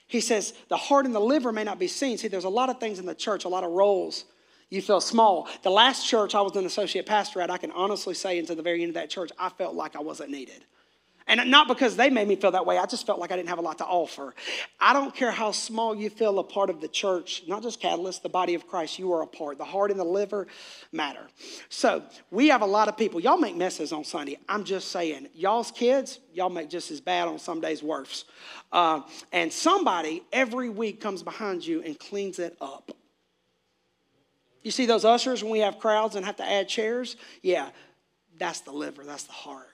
He says, the heart and the liver may not be seen. See, there's a lot of things in the church, a lot of roles. You feel small. The last church I was an associate pastor at, I can honestly say, into the very end of that church, I felt like I wasn't needed. And not because they made me feel that way, I just felt like I didn't have a lot to offer. I don't care how small you feel a part of the church, not just Catalyst, the body of Christ, you are a part. The heart and the liver matter. So we have a lot of people. Y'all make messes on Sunday. I'm just saying, y'all's kids, y'all make just as bad on some days worse. Uh, and somebody every week comes behind you and cleans it up. You see those ushers when we have crowds and have to add chairs? Yeah, that's the liver, that's the heart.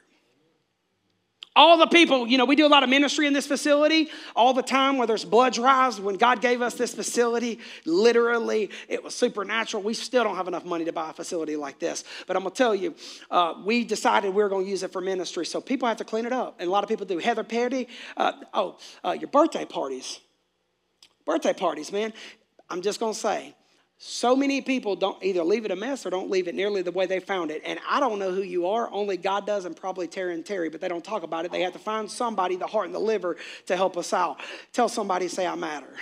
All the people, you know, we do a lot of ministry in this facility all the time where there's blood drives. When God gave us this facility, literally, it was supernatural. We still don't have enough money to buy a facility like this. But I'm going to tell you, uh, we decided we are going to use it for ministry. So people have to clean it up. And a lot of people do. Heather Parody, uh, oh, uh, your birthday parties. Birthday parties, man. I'm just going to say, so many people don't either leave it a mess or don't leave it nearly the way they found it. And I don't know who you are, only God does, and probably Terry and Terry, but they don't talk about it. They have to find somebody, the heart and the liver, to help us out. Tell somebody, say, I matter.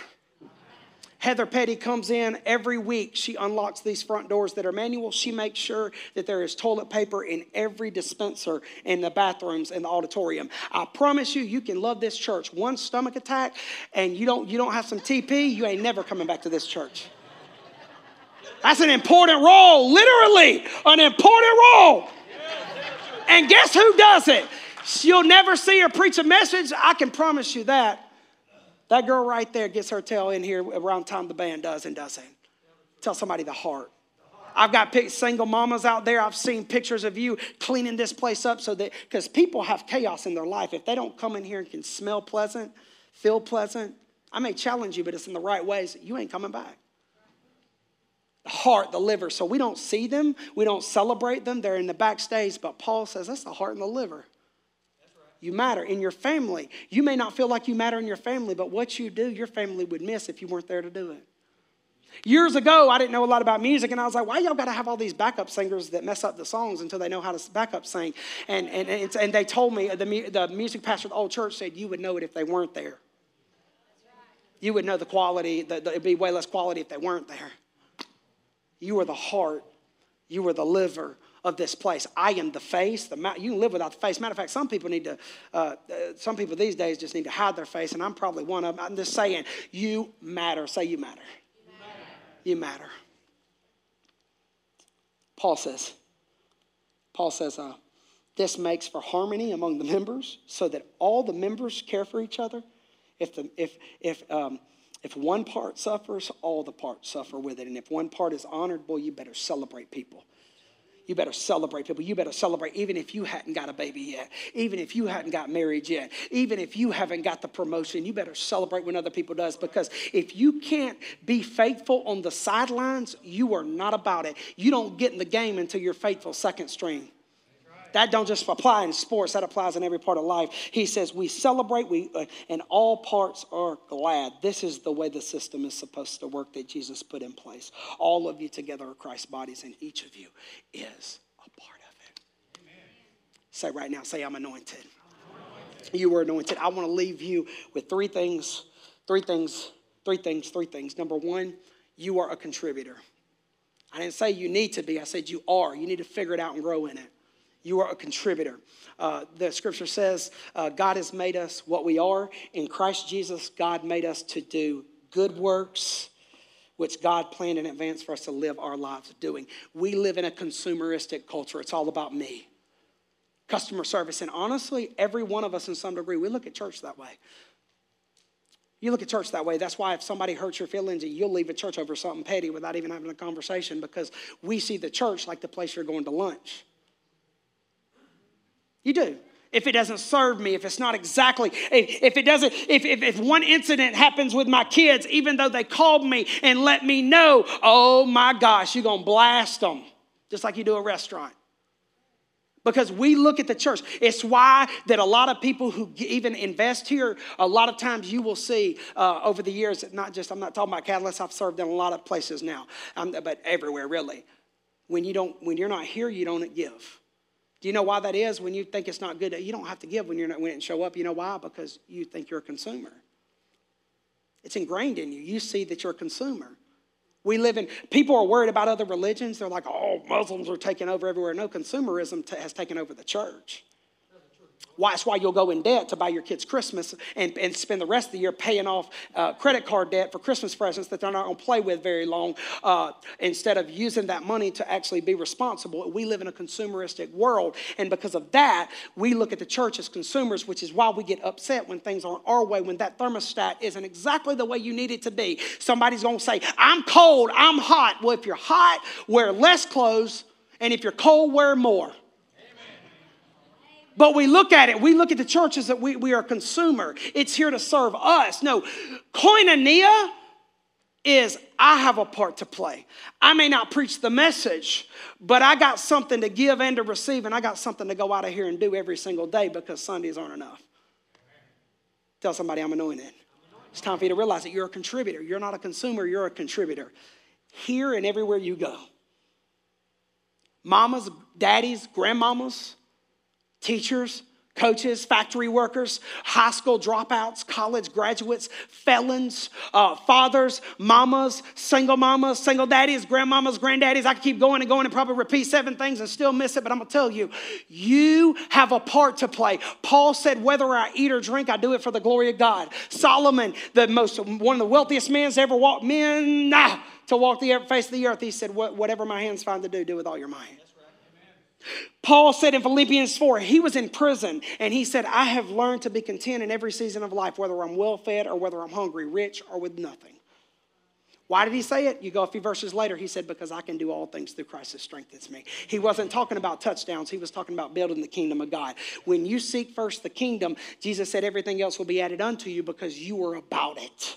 Heather Petty comes in every week. She unlocks these front doors that are manual. She makes sure that there is toilet paper in every dispenser in the bathrooms in the auditorium. I promise you, you can love this church. One stomach attack and you don't you don't have some TP, you ain't never coming back to this church. That's an important role, literally, an important role. And guess who does it? You'll never see her preach a message. I can promise you that. That girl right there gets her tail in here around time the band does and doesn't. Tell somebody the heart. I've got single mamas out there. I've seen pictures of you cleaning this place up so that, because people have chaos in their life. If they don't come in here and can smell pleasant, feel pleasant, I may challenge you, but it's in the right ways, you ain't coming back heart, the liver. So we don't see them, we don't celebrate them. They're in the backstage, but Paul says that's the heart and the liver. You matter in your family. You may not feel like you matter in your family, but what you do, your family would miss if you weren't there to do it. Years ago, I didn't know a lot about music, and I was like, why y'all got to have all these backup singers that mess up the songs until they know how to backup sing? And, and, and, and they told me, the, the music pastor of the old church said, you would know it if they weren't there. You would know the quality, the, the, it'd be way less quality if they weren't there. You are the heart. You are the liver of this place. I am the face. The mouth. you can live without the face. Matter of fact, some people need to. Uh, uh, some people these days just need to hide their face, and I'm probably one of them. I'm just saying, you matter. Say you matter. You matter. You matter. Paul says. Paul says, uh, this makes for harmony among the members, so that all the members care for each other. If the if if um, if one part suffers, all the parts suffer with it. And if one part is honored, boy, you better celebrate people. You better celebrate people. You better celebrate even if you hadn't got a baby yet, even if you hadn't got married yet, even if you haven't got the promotion. You better celebrate when other people does because if you can't be faithful on the sidelines, you are not about it. You don't get in the game until you're faithful second string. That don't just apply in sports, that applies in every part of life. He says we celebrate we uh, and all parts are glad. This is the way the system is supposed to work that Jesus put in place. All of you together are Christ's bodies and each of you is a part of it. Amen. Say right now, say I'm anointed. I'm anointed. You were anointed. I want to leave you with three things, three things, three things, three things. Number 1, you are a contributor. I didn't say you need to be. I said you are. You need to figure it out and grow in it. You are a contributor. Uh, the scripture says uh, God has made us what we are. In Christ Jesus, God made us to do good works, which God planned in advance for us to live our lives doing. We live in a consumeristic culture, it's all about me. Customer service. And honestly, every one of us in some degree, we look at church that way. You look at church that way. That's why if somebody hurts your feelings, you'll leave a church over something petty without even having a conversation because we see the church like the place you're going to lunch. You do. if it doesn't serve me, if it's not exactly, if, if it doesn't, if, if, if one incident happens with my kids, even though they called me and let me know, oh my gosh, you're going to blast them, just like you do a restaurant. Because we look at the church. It's why that a lot of people who even invest here, a lot of times you will see uh, over the years, not just, I'm not talking about Catalyst, I've served in a lot of places now, um, but everywhere really. When you don't, when you're not here, you don't give. Do you know why that is? When you think it's not good, you don't have to give when you're not when it show up. You know why? Because you think you're a consumer. It's ingrained in you. You see that you're a consumer. We live in, people are worried about other religions. They're like, oh, Muslims are taking over everywhere. No, consumerism t- has taken over the church. Why, that's why you'll go in debt to buy your kids Christmas and, and spend the rest of the year paying off uh, credit card debt for Christmas presents that they're not going to play with very long uh, instead of using that money to actually be responsible. We live in a consumeristic world. And because of that, we look at the church as consumers, which is why we get upset when things aren't our way, when that thermostat isn't exactly the way you need it to be. Somebody's going to say, I'm cold, I'm hot. Well, if you're hot, wear less clothes. And if you're cold, wear more. But we look at it, we look at the church as that we, we are a consumer. It's here to serve us. No, koinonia is I have a part to play. I may not preach the message, but I got something to give and to receive, and I got something to go out of here and do every single day because Sundays aren't enough. Tell somebody I'm anointed. It's time for you to realize that you're a contributor. You're not a consumer, you're a contributor. Here and everywhere you go. Mamas, daddies, grandmamas, teachers, coaches, factory workers, high school dropouts, college graduates, felons, uh, fathers, mamas, single mamas, single daddies, grandmamas, granddaddies. I could keep going and going and probably repeat seven things and still miss it, but I'm gonna tell you, you have a part to play. Paul said, whether I eat or drink, I do it for the glory of God. Solomon, the most one of the wealthiest men ever walked, men nah, to walk the face of the earth, he said, whatever my hands find to do, do with all your might. Paul said in Philippians 4, he was in prison and he said, I have learned to be content in every season of life, whether I'm well fed or whether I'm hungry, rich or with nothing. Why did he say it? You go a few verses later, he said, Because I can do all things through Christ that strengthens me. He wasn't talking about touchdowns, he was talking about building the kingdom of God. When you seek first the kingdom, Jesus said, Everything else will be added unto you because you are about it.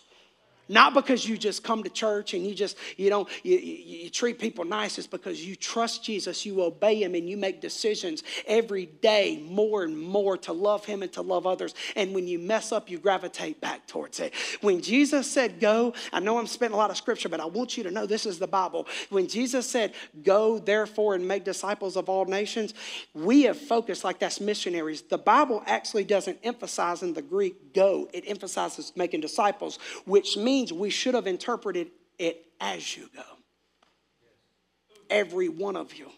Not because you just come to church and you just, you know, you, you, you, treat people nice. It's because you trust Jesus, you obey him, and you make decisions every day more and more to love him and to love others. And when you mess up, you gravitate back towards it. When Jesus said, go, I know I'm spending a lot of scripture, but I want you to know this is the Bible. When Jesus said, go therefore and make disciples of all nations, we have focused like that's missionaries. The Bible actually doesn't emphasize in the Greek go, it emphasizes making disciples, which means means we should have interpreted it as you go. Every one of you.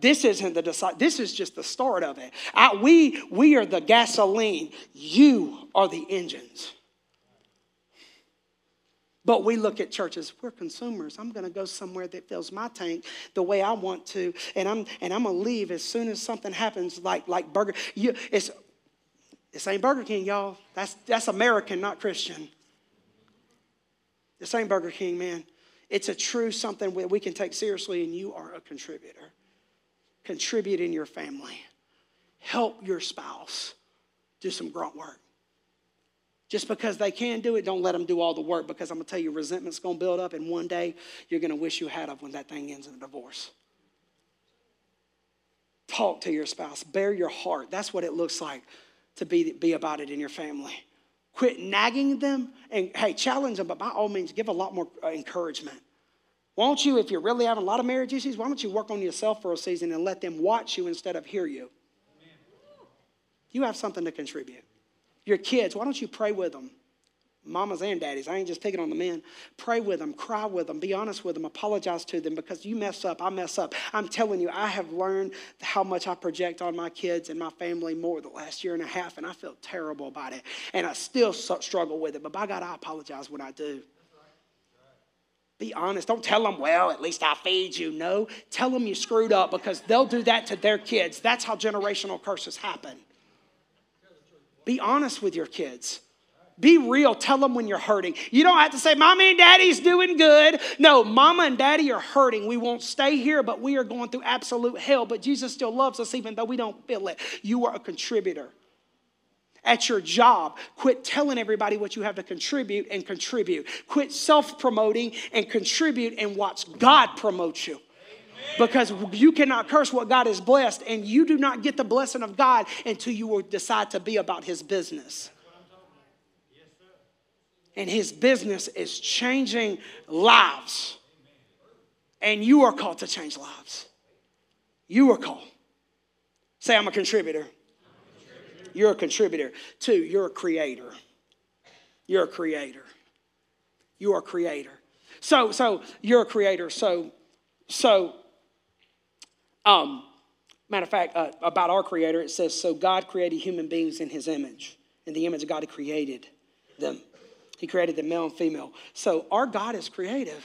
This isn't the this is just the start of it. I, we we are the gasoline. You are the engines. But we look at churches, we're consumers. I'm going to go somewhere that fills my tank the way I want to, and I'm and I'm going to leave as soon as something happens, like like Burger. You, it's this ain't Burger King, y'all. That's that's American, not Christian. The same Burger King, man. It's a true something that we can take seriously, and you are a contributor. Contribute in your family. Help your spouse do some grunt work. Just because they can do it, don't let them do all the work because I'm going to tell you, resentment's going to build up, and one day you're going to wish you had of when that thing ends in a divorce. Talk to your spouse, bear your heart. That's what it looks like to be, be about it in your family. Quit nagging them and, hey, challenge them, but by all means, give a lot more uh, encouragement. Why don't you, if you're really having a lot of marriage issues, why don't you work on yourself for a season and let them watch you instead of hear you? You have something to contribute. Your kids, why don't you pray with them? Mamas and daddies. I ain't just picking on the men. Pray with them, cry with them, be honest with them, apologize to them because you mess up, I mess up. I'm telling you, I have learned how much I project on my kids and my family more the last year and a half, and I feel terrible about it. And I still struggle with it, but by God, I apologize when I do. Be honest. Don't tell them, well, at least I feed you. No, tell them you screwed up because they'll do that to their kids. That's how generational curses happen. Be honest with your kids. Be real. Tell them when you're hurting. You don't have to say, Mommy and Daddy's doing good. No, Mama and Daddy are hurting. We won't stay here, but we are going through absolute hell. But Jesus still loves us even though we don't feel it. You are a contributor. At your job, quit telling everybody what you have to contribute and contribute. Quit self promoting and contribute and watch God promote you because you cannot curse what God has blessed, and you do not get the blessing of God until you decide to be about His business. And His business is changing lives. And you are called to change lives. You are called. Say, I'm a contributor. You're a contributor. Two, you're a creator. You're a creator. You are a creator. So, so you're a creator. So, so um, matter of fact, uh, about our Creator, it says, So God created human beings in His image. In the image of God, He created them. He created the male and female. So our God is creative.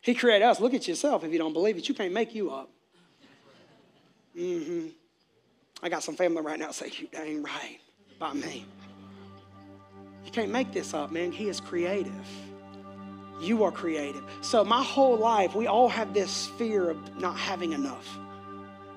He created us. Look at yourself if you don't believe it. You can't make you up. Mm-hmm. I got some family right now say, You dang right by me. You can't make this up, man. He is creative. You are creative. So, my whole life, we all have this fear of not having enough.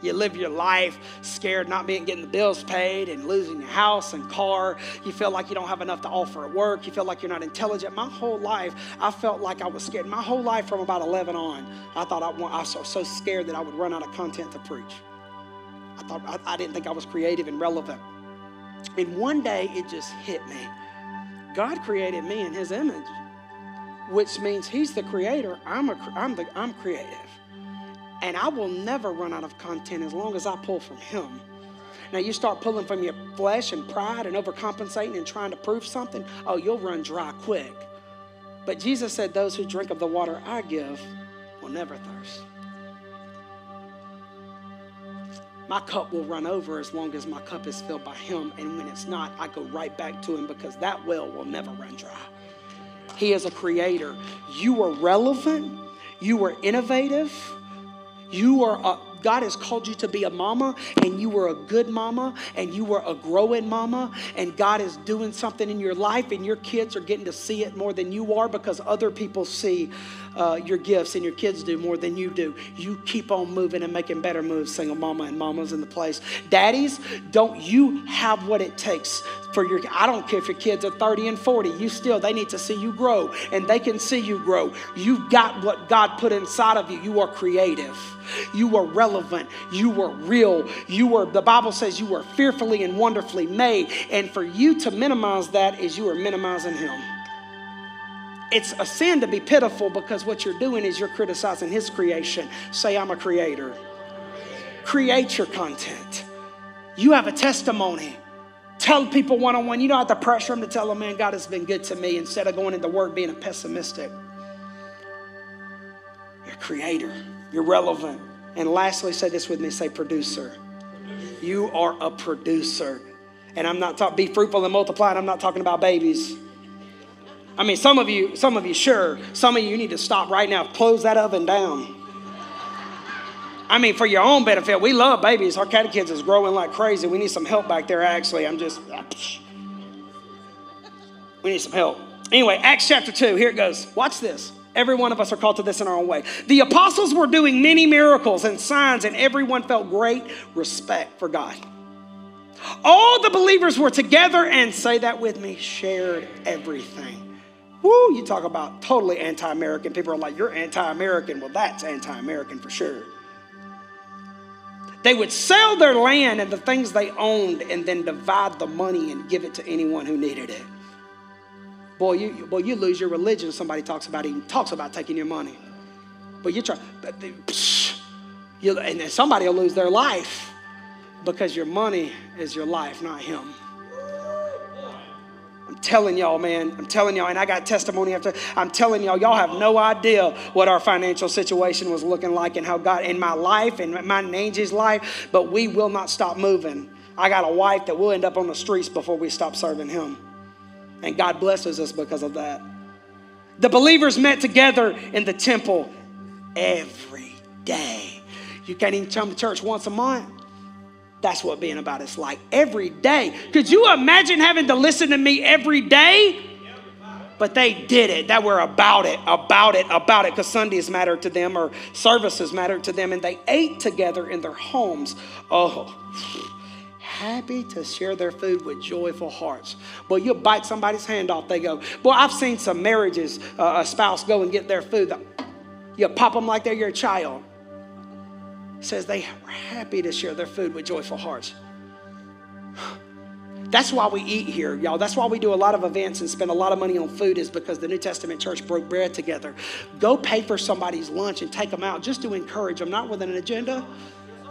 You live your life scared not being getting the bills paid and losing your house and car. You feel like you don't have enough to offer at work. You feel like you're not intelligent. My whole life, I felt like I was scared. My whole life from about 11 on, I thought I, I was so scared that I would run out of content to preach. I thought I, I didn't think I was creative and relevant. And one day it just hit me. God created me in His image which means he's the creator. I'm, a, I'm, the, I'm creative. And I will never run out of content as long as I pull from him. Now, you start pulling from your flesh and pride and overcompensating and trying to prove something, oh, you'll run dry quick. But Jesus said, Those who drink of the water I give will never thirst. My cup will run over as long as my cup is filled by Him. And when it's not, I go right back to Him because that well will never run dry. He is a creator. You are relevant. You are innovative. You are a, God has called you to be a mama, and you were a good mama, and you were a growing mama, and God is doing something in your life, and your kids are getting to see it more than you are because other people see uh, your gifts, and your kids do more than you do. You keep on moving and making better moves, single mama and mamas in the place. Daddies, don't you have what it takes for your I don't care if your kids are 30 and 40, you still they need to see you grow and they can see you grow. You've got what God put inside of you. You are creative. You are relevant. You are real. You are the Bible says you are fearfully and wonderfully made. And for you to minimize that is you are minimizing him. It's a sin to be pitiful because what you're doing is you're criticizing his creation. Say, I'm a creator. Create your content. You have a testimony. Tell people one on one. You don't have to pressure them to tell them, man, God has been good to me instead of going into work being a pessimistic. You're a creator, you're relevant. And lastly, say this with me say producer. You are a producer. And I'm not talking, be fruitful and multiply, and I'm not talking about babies. I mean, some of you, some of you, sure. Some of you, need to stop right now. Close that oven down. I mean, for your own benefit, we love babies. Our catechids is growing like crazy. We need some help back there, actually. I'm just, we need some help. Anyway, Acts chapter 2, here it goes. Watch this. Every one of us are called to this in our own way. The apostles were doing many miracles and signs, and everyone felt great respect for God. All the believers were together and say that with me, shared everything. Woo, you talk about totally anti American. People are like, you're anti American. Well, that's anti American for sure. They would sell their land and the things they owned and then divide the money and give it to anyone who needed it. Boy, you, boy, you lose your religion. Somebody talks about even talks about taking your money. But you try, and somebody will lose their life because your money is your life, not him telling y'all, man, I'm telling y'all, and I got testimony after, I'm telling y'all, y'all have no idea what our financial situation was looking like and how God, in my life and my Angie's life, but we will not stop moving. I got a wife that will end up on the streets before we stop serving Him. And God blesses us because of that. The believers met together in the temple every day. You can't even come to church once a month. That's what being about is like every day. Could you imagine having to listen to me every day? But they did it. That were about it, about it, about it, because Sundays mattered to them or services mattered to them, and they ate together in their homes. Oh, happy to share their food with joyful hearts. Well, you bite somebody's hand off, they go. boy, I've seen some marriages, uh, a spouse go and get their food. You pop them like they're your child says they were happy to share their food with joyful hearts. That's why we eat here, y'all. That's why we do a lot of events and spend a lot of money on food, is because the New Testament church broke bread together. Go pay for somebody's lunch and take them out just to encourage them, not with an agenda.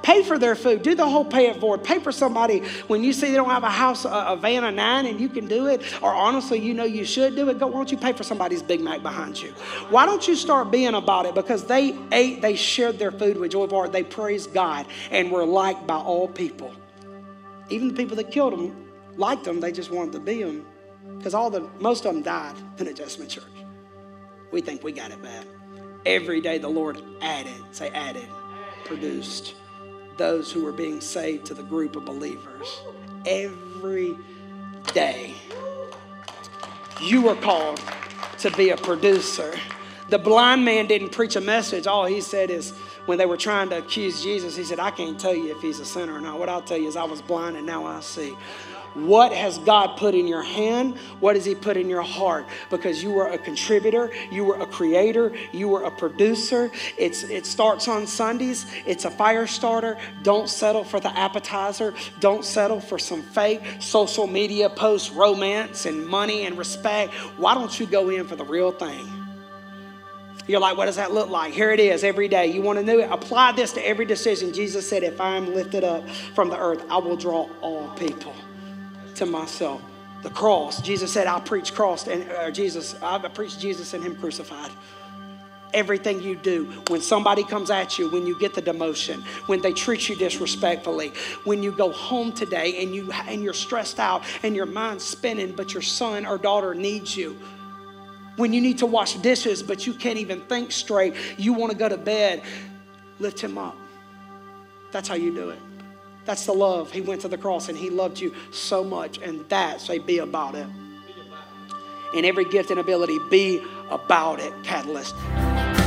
Pay for their food. Do the whole pay it forward. Pay for somebody when you see they don't have a house, a, a van, a nine, and you can do it, or honestly, you know you should do it. Go, why don't you pay for somebody's Big Mac behind you? Why don't you start being about it? Because they ate, they shared their food with joy of heart. They praised God and were liked by all people. Even the people that killed them liked them. They just wanted to be them because all the most of them died in the Testament church. We think we got it bad. Every day the Lord added, say added, produced those who were being saved to the group of believers. Every day, you were called to be a producer. The blind man didn't preach a message. All he said is, when they were trying to accuse Jesus, he said, I can't tell you if he's a sinner or not. What I'll tell you is, I was blind and now I see. What has God put in your hand? What has He put in your heart? Because you were a contributor, you were a creator, you were a producer. It's, it starts on Sundays, it's a fire starter. Don't settle for the appetizer, don't settle for some fake social media post romance and money and respect. Why don't you go in for the real thing? You're like, what does that look like? Here it is every day. You want to know it? Apply this to every decision. Jesus said, if I am lifted up from the earth, I will draw all people to myself. The cross. Jesus said, I'll preach cross and uh, Jesus, I preach Jesus and Him crucified. Everything you do, when somebody comes at you, when you get the demotion, when they treat you disrespectfully, when you go home today and you and you're stressed out and your mind's spinning, but your son or daughter needs you. When you need to wash dishes, but you can't even think straight, you want to go to bed, lift him up. That's how you do it. That's the love. He went to the cross and he loved you so much. And that, say, be about it. In every gift and ability, be about it, Catalyst.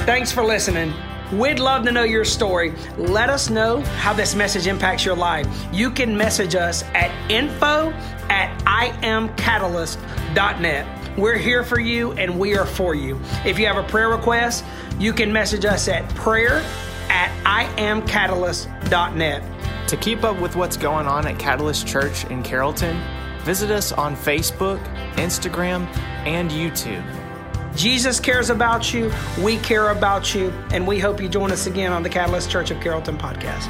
Thanks for listening. We'd love to know your story. Let us know how this message impacts your life. You can message us at info at iamcatalyst.net. We're here for you and we are for you. If you have a prayer request, you can message us at prayer at iamcatalyst.net. To keep up with what's going on at Catalyst Church in Carrollton, visit us on Facebook, Instagram, and YouTube. Jesus cares about you, we care about you, and we hope you join us again on the Catalyst Church of Carrollton podcast.